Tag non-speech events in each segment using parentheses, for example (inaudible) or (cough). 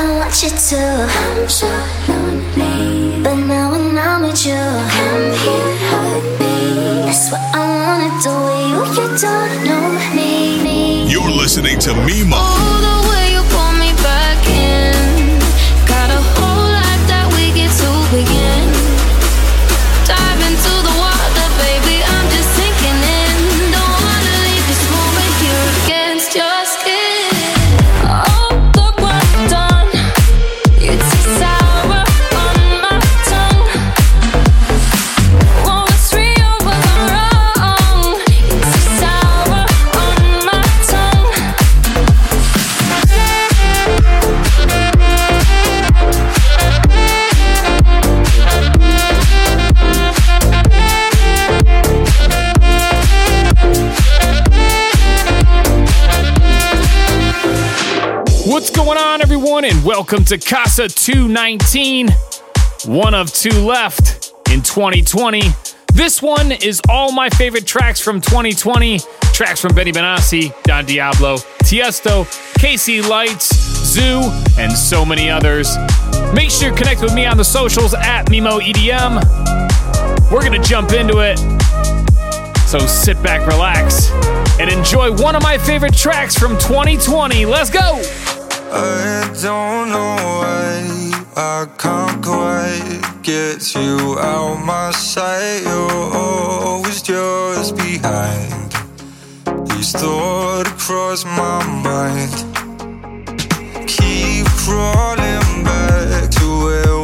I want you to. I'm so lonely. But now when I'm with you, come here, hug me. That's what I wanna do with you. You don't know me. You're listening to Mimo. Welcome to Casa 219. One of two left in 2020. This one is all my favorite tracks from 2020. Tracks from Benny Benassi, Don Diablo, Tiesto, KC Lights, Zhu, and so many others. Make sure you connect with me on the socials at Mimo EDM. We're gonna jump into it. So sit back, relax, and enjoy one of my favorite tracks from 2020. Let's go! I don't know why I can't quite get you out my sight. You're always just behind. Each thought across my mind. Keep crawling back to where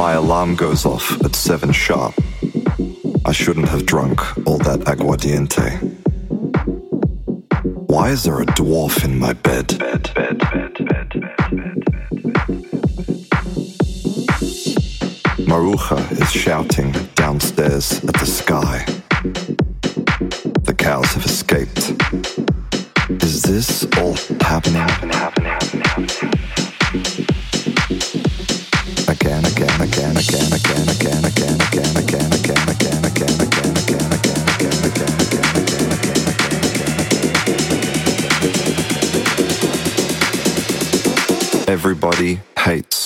my alarm goes off at 7 sharp. I shouldn't have drunk all that aguardiente. Why is there a dwarf in my bed, bed, bed, bed, Maruja is shouting downstairs at the sky. The cows have escaped. Is this all happening? Again, again, again, again, again, again, again, again, again, again, again, again, again, again, again, again, again, again, again, again. Everybody hates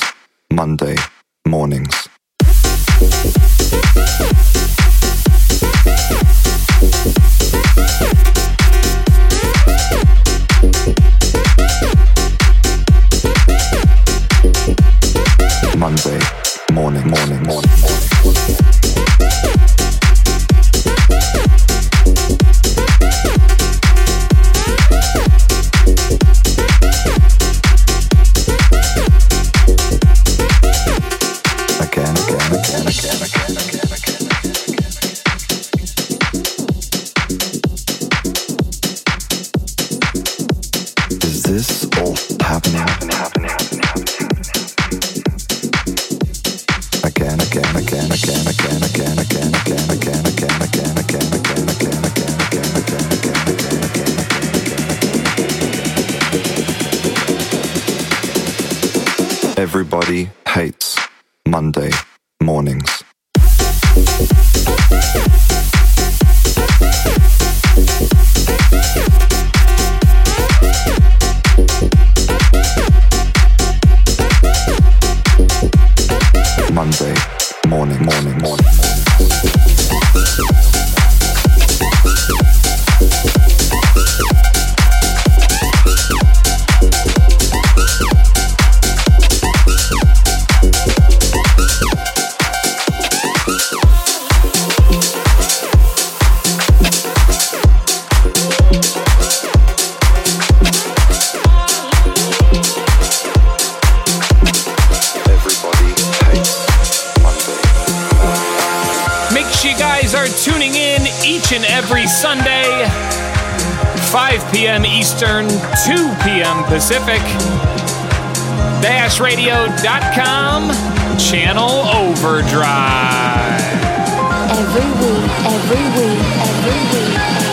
Every week, every week,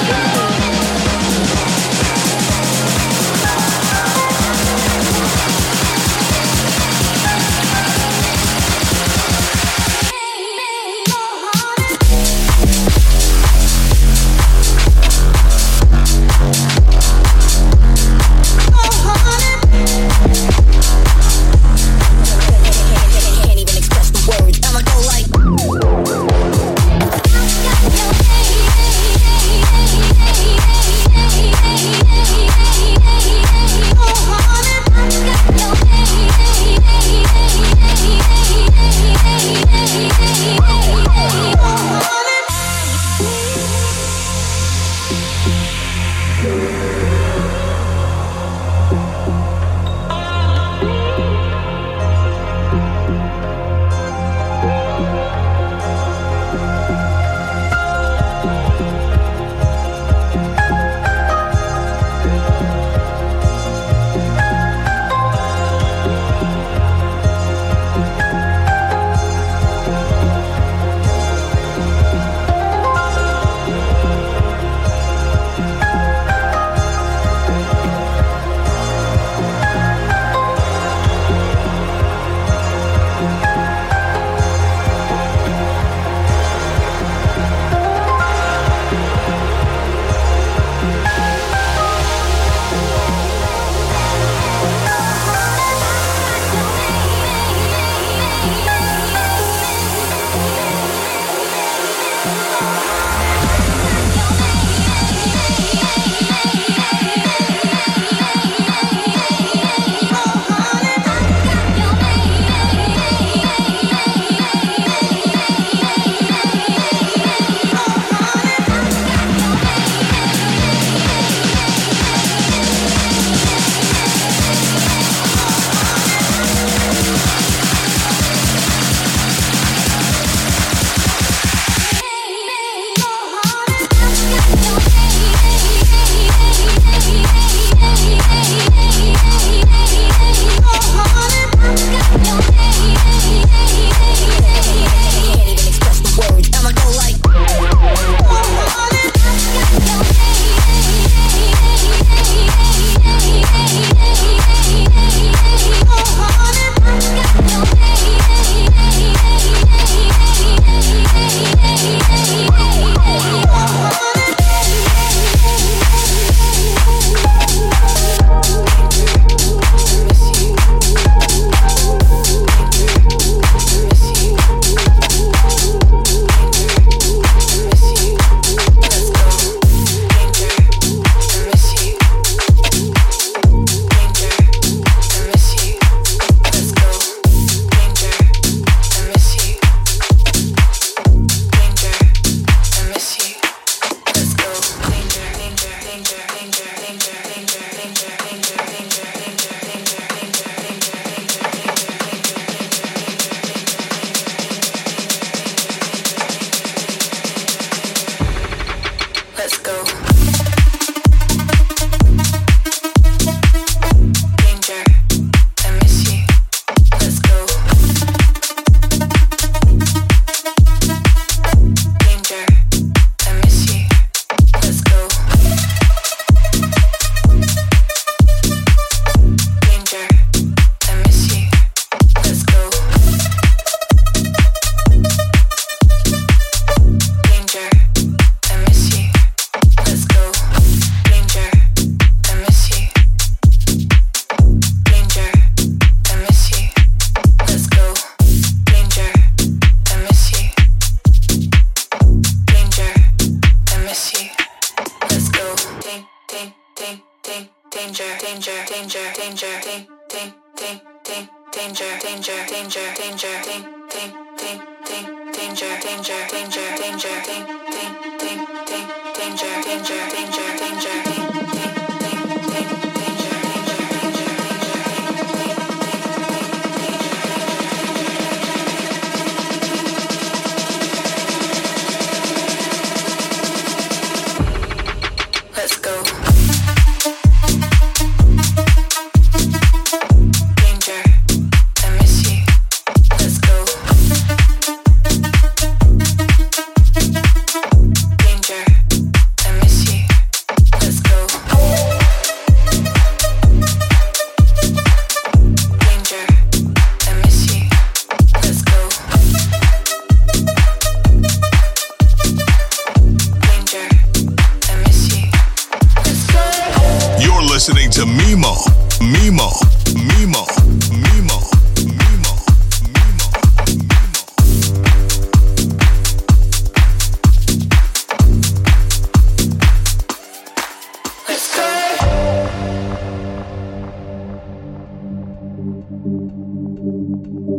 You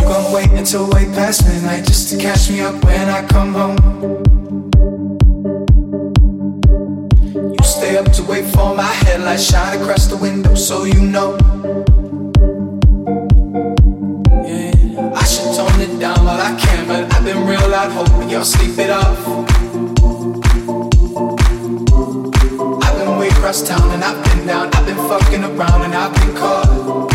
gon' wait until way past midnight just to catch me up when I come home. You stay up to wait for my headlights shine across the window, so you know. Yeah, I should tone it down while I can, but I've been real loud, hoping y'all sleep it off. across town and I've been down, I've been fucking around and I've been caught.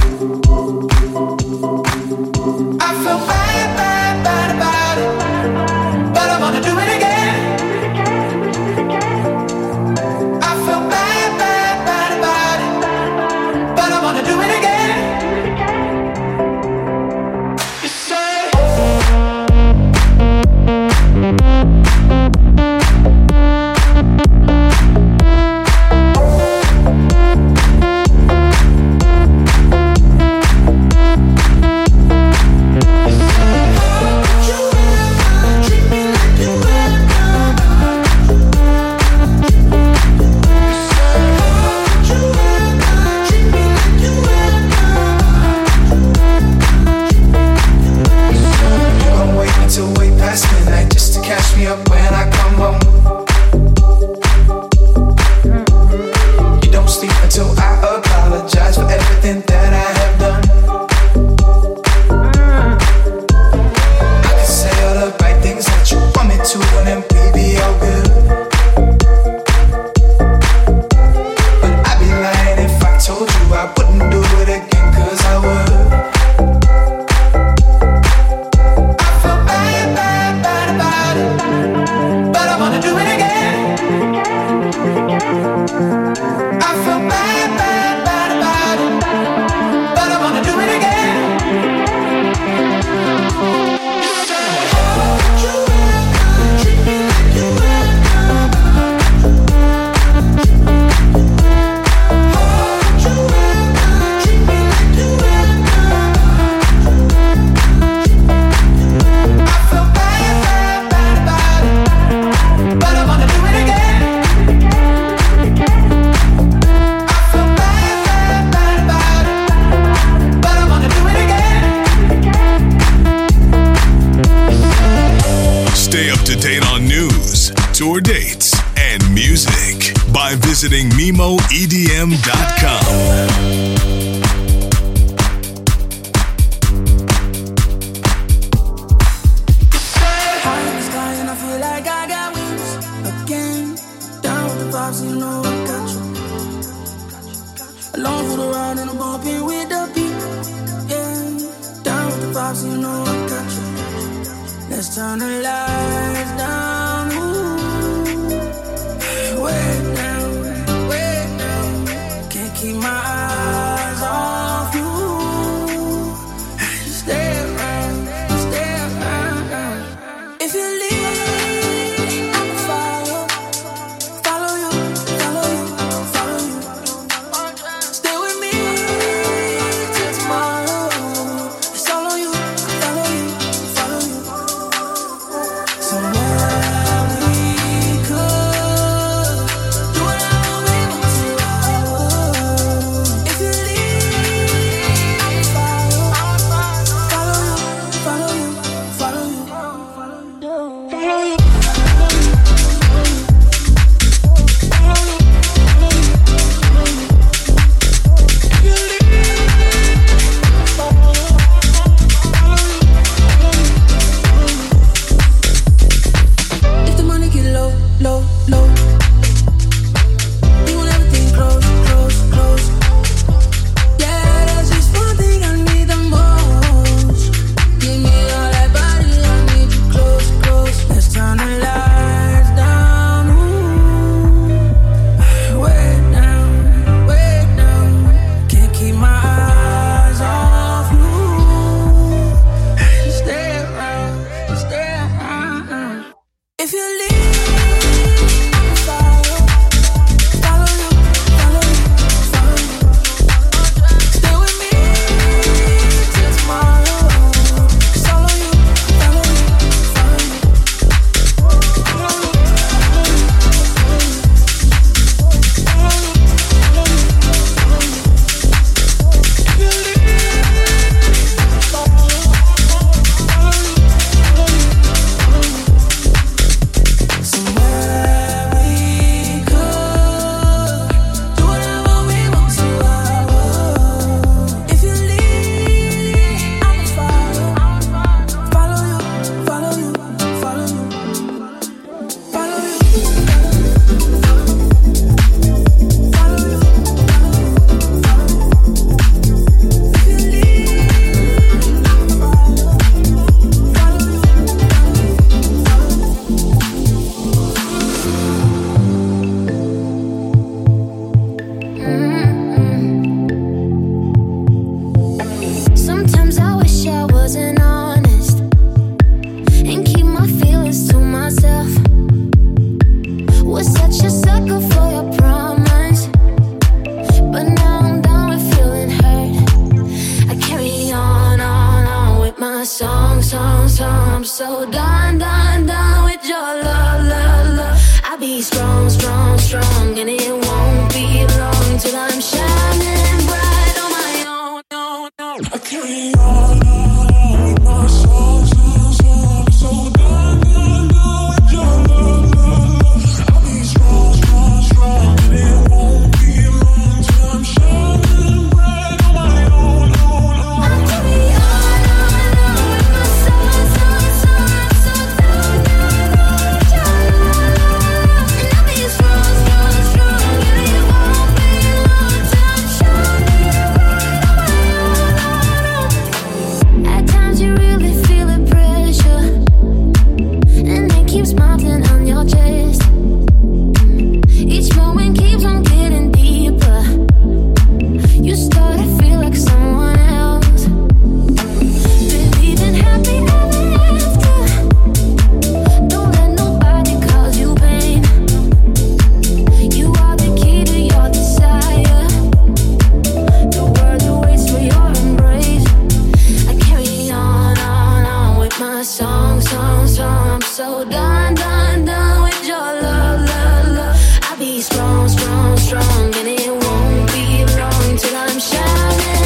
strong, strong, and it won't be long till I'm shining.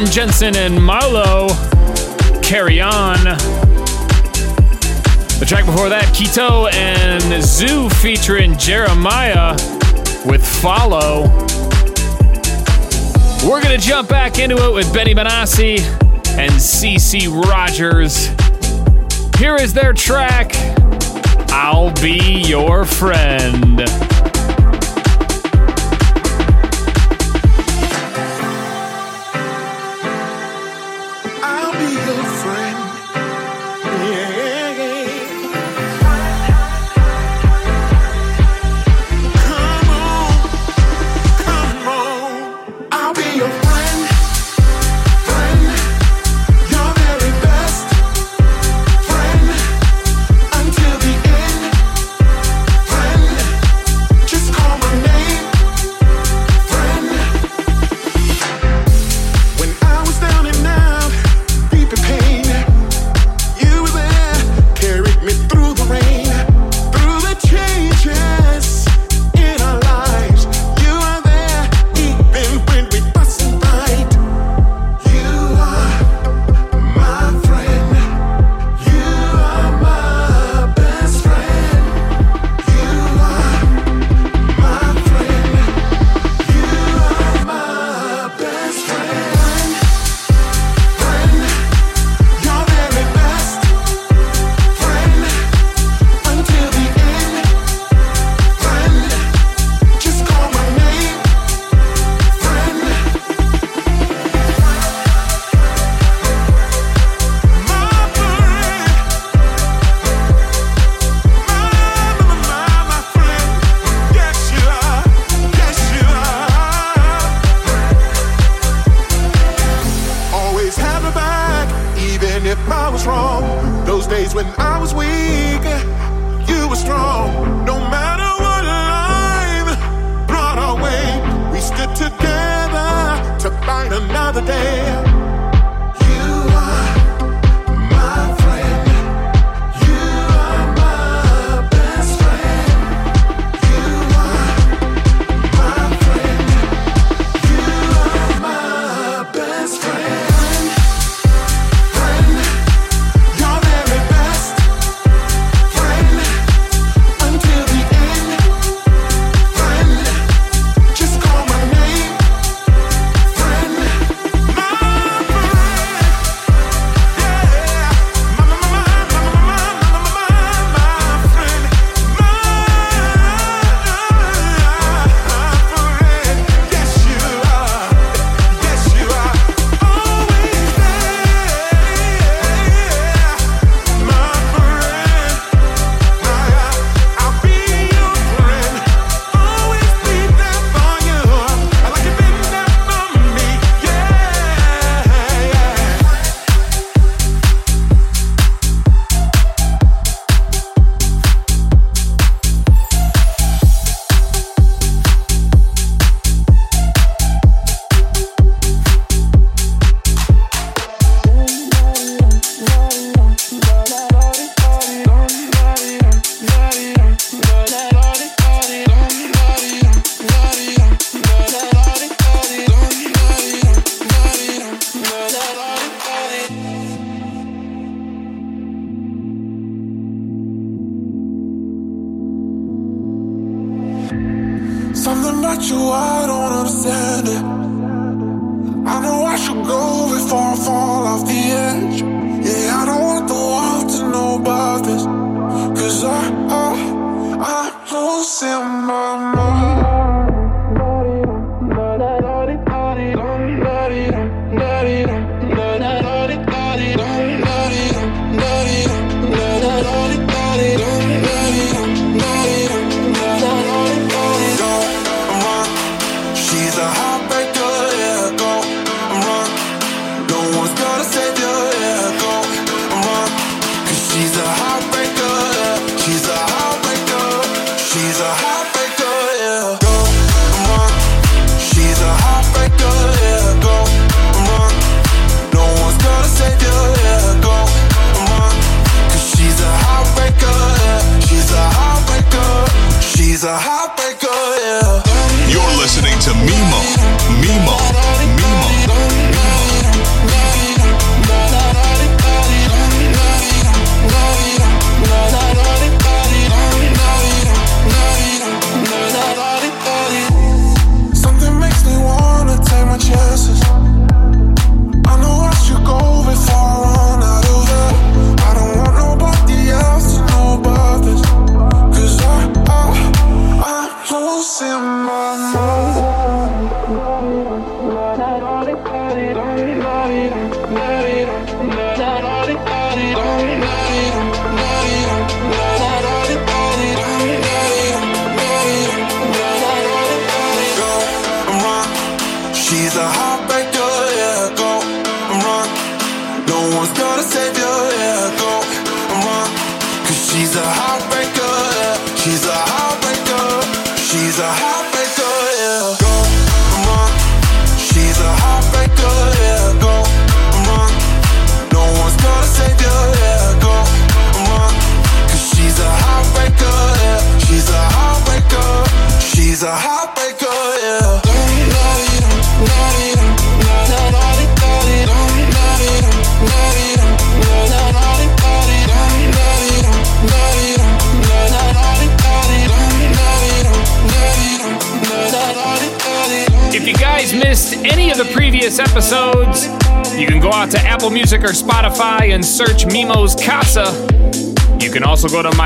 Martin Jensen and Marlo. Carry on. The track before that, Kito and Zhu featuring Jeremih with Follow. We're going to jump back into it with Benny Benassi and CeCe Rogers. Here is their track, I'll Be Your Friend.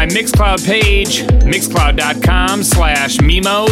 My Mixcloud page, mixcloud.com slash Mimo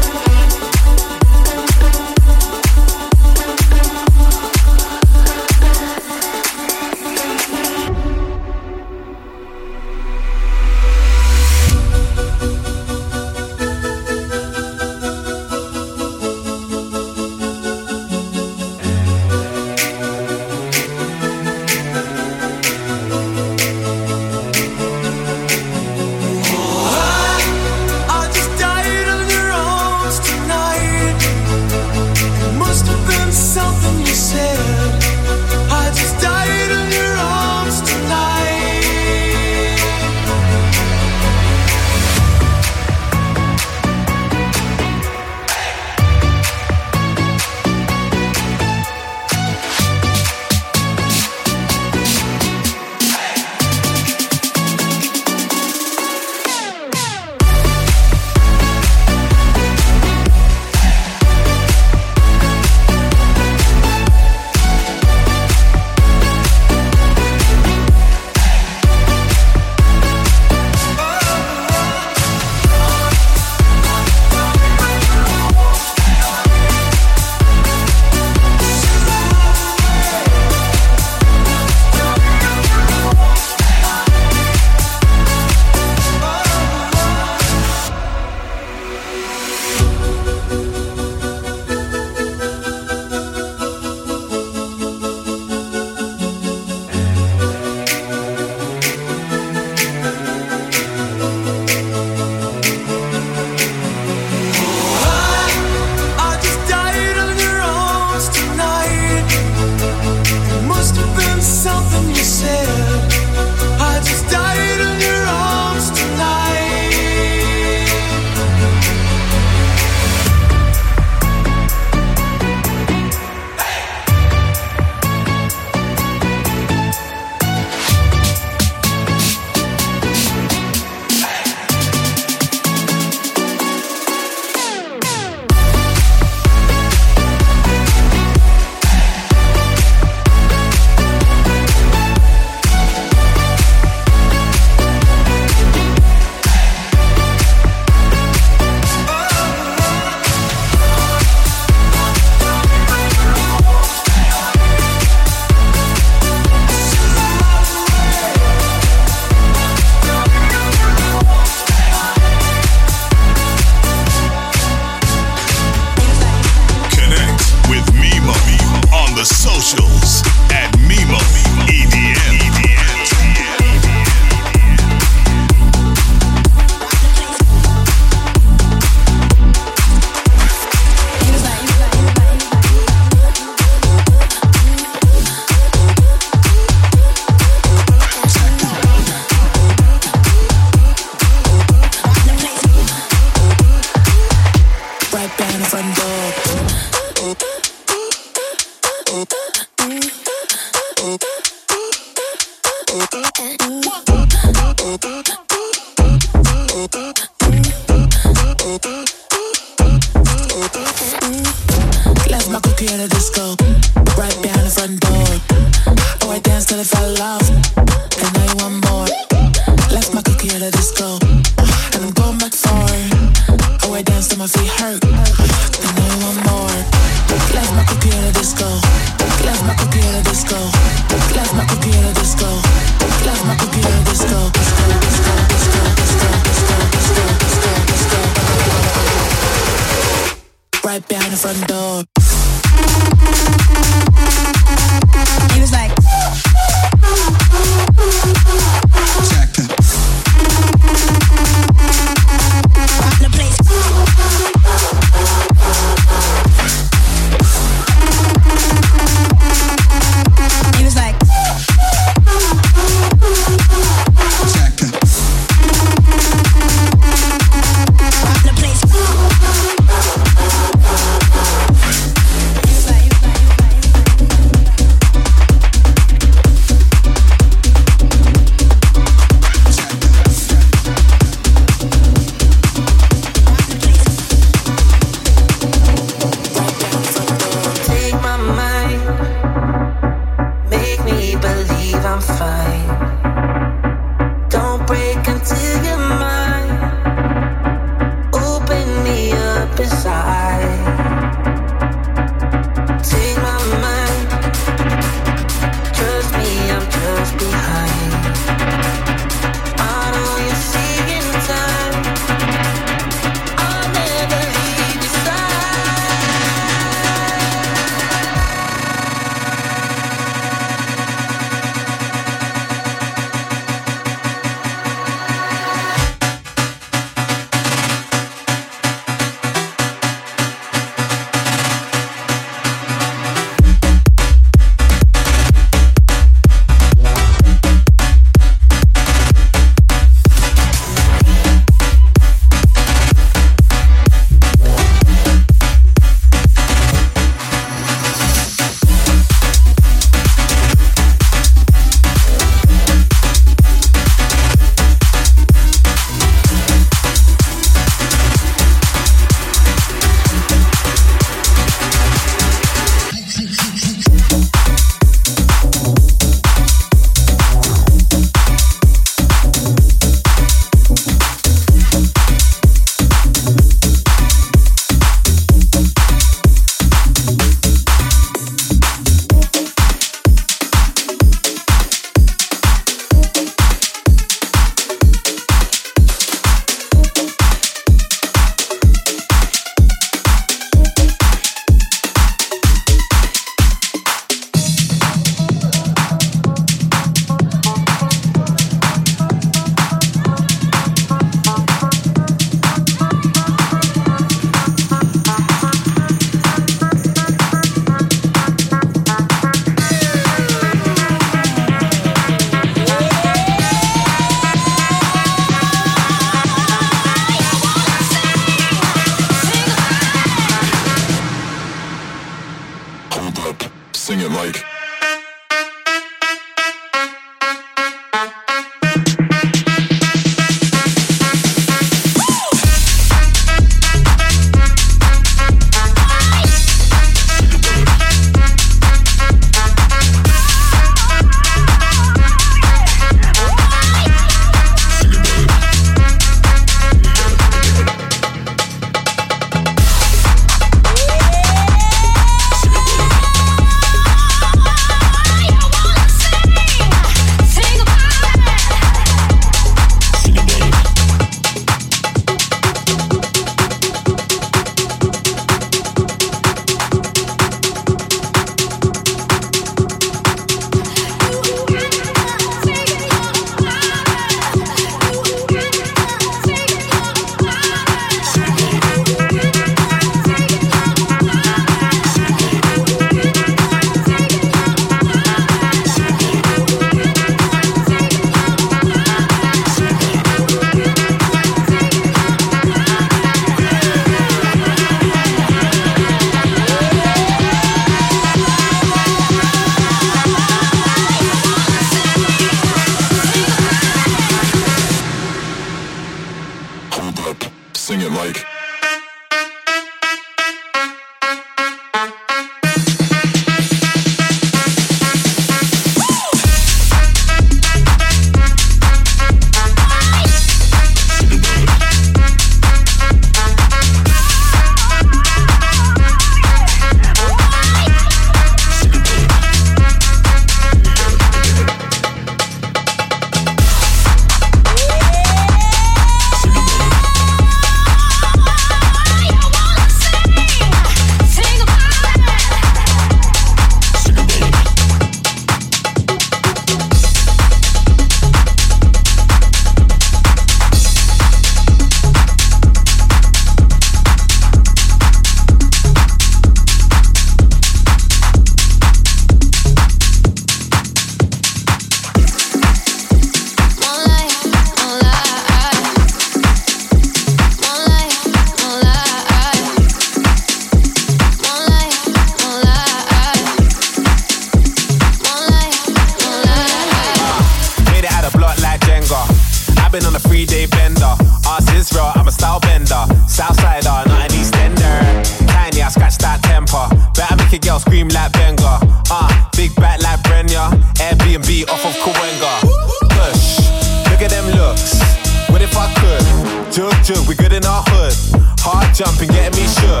jumping, getting me shook.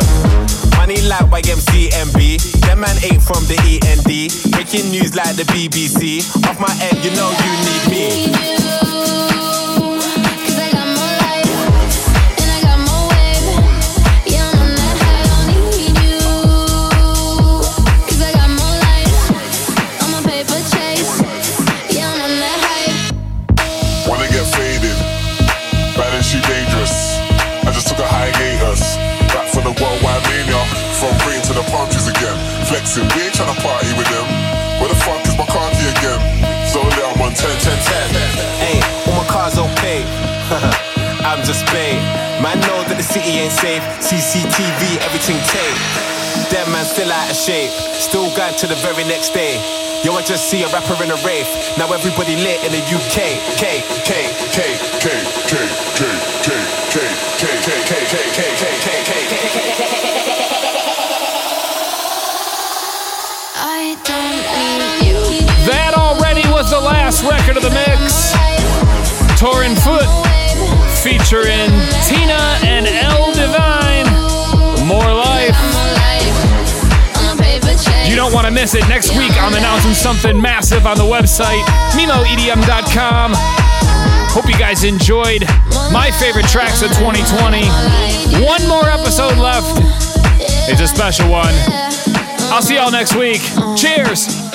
Money like YMCMB. Them man ain't from the END. Breaking news like the BBC. Off my head, you know you need me. Flexing. We ain't tryna party with them. Where the fuck is my car key again? So I'm on 10, 10, 10. Hey, all my cars okay. (laughs) I'm just paid. Man know that the city ain't safe. CCTV, everything tape. Them man still out of shape. Still going to the very next day. Yo, I just see a rapper in a rave. Now everybody lit in the UK. K, K, K, Torin Foot featuring Tina and L Divine. More life. You don't want to miss it. Next week, I'm announcing something massive on the website, MimoEDM.com. Hope you guys enjoyed my favorite tracks of 2020. One more episode left. It's a special one. I'll see y'all next week. Cheers.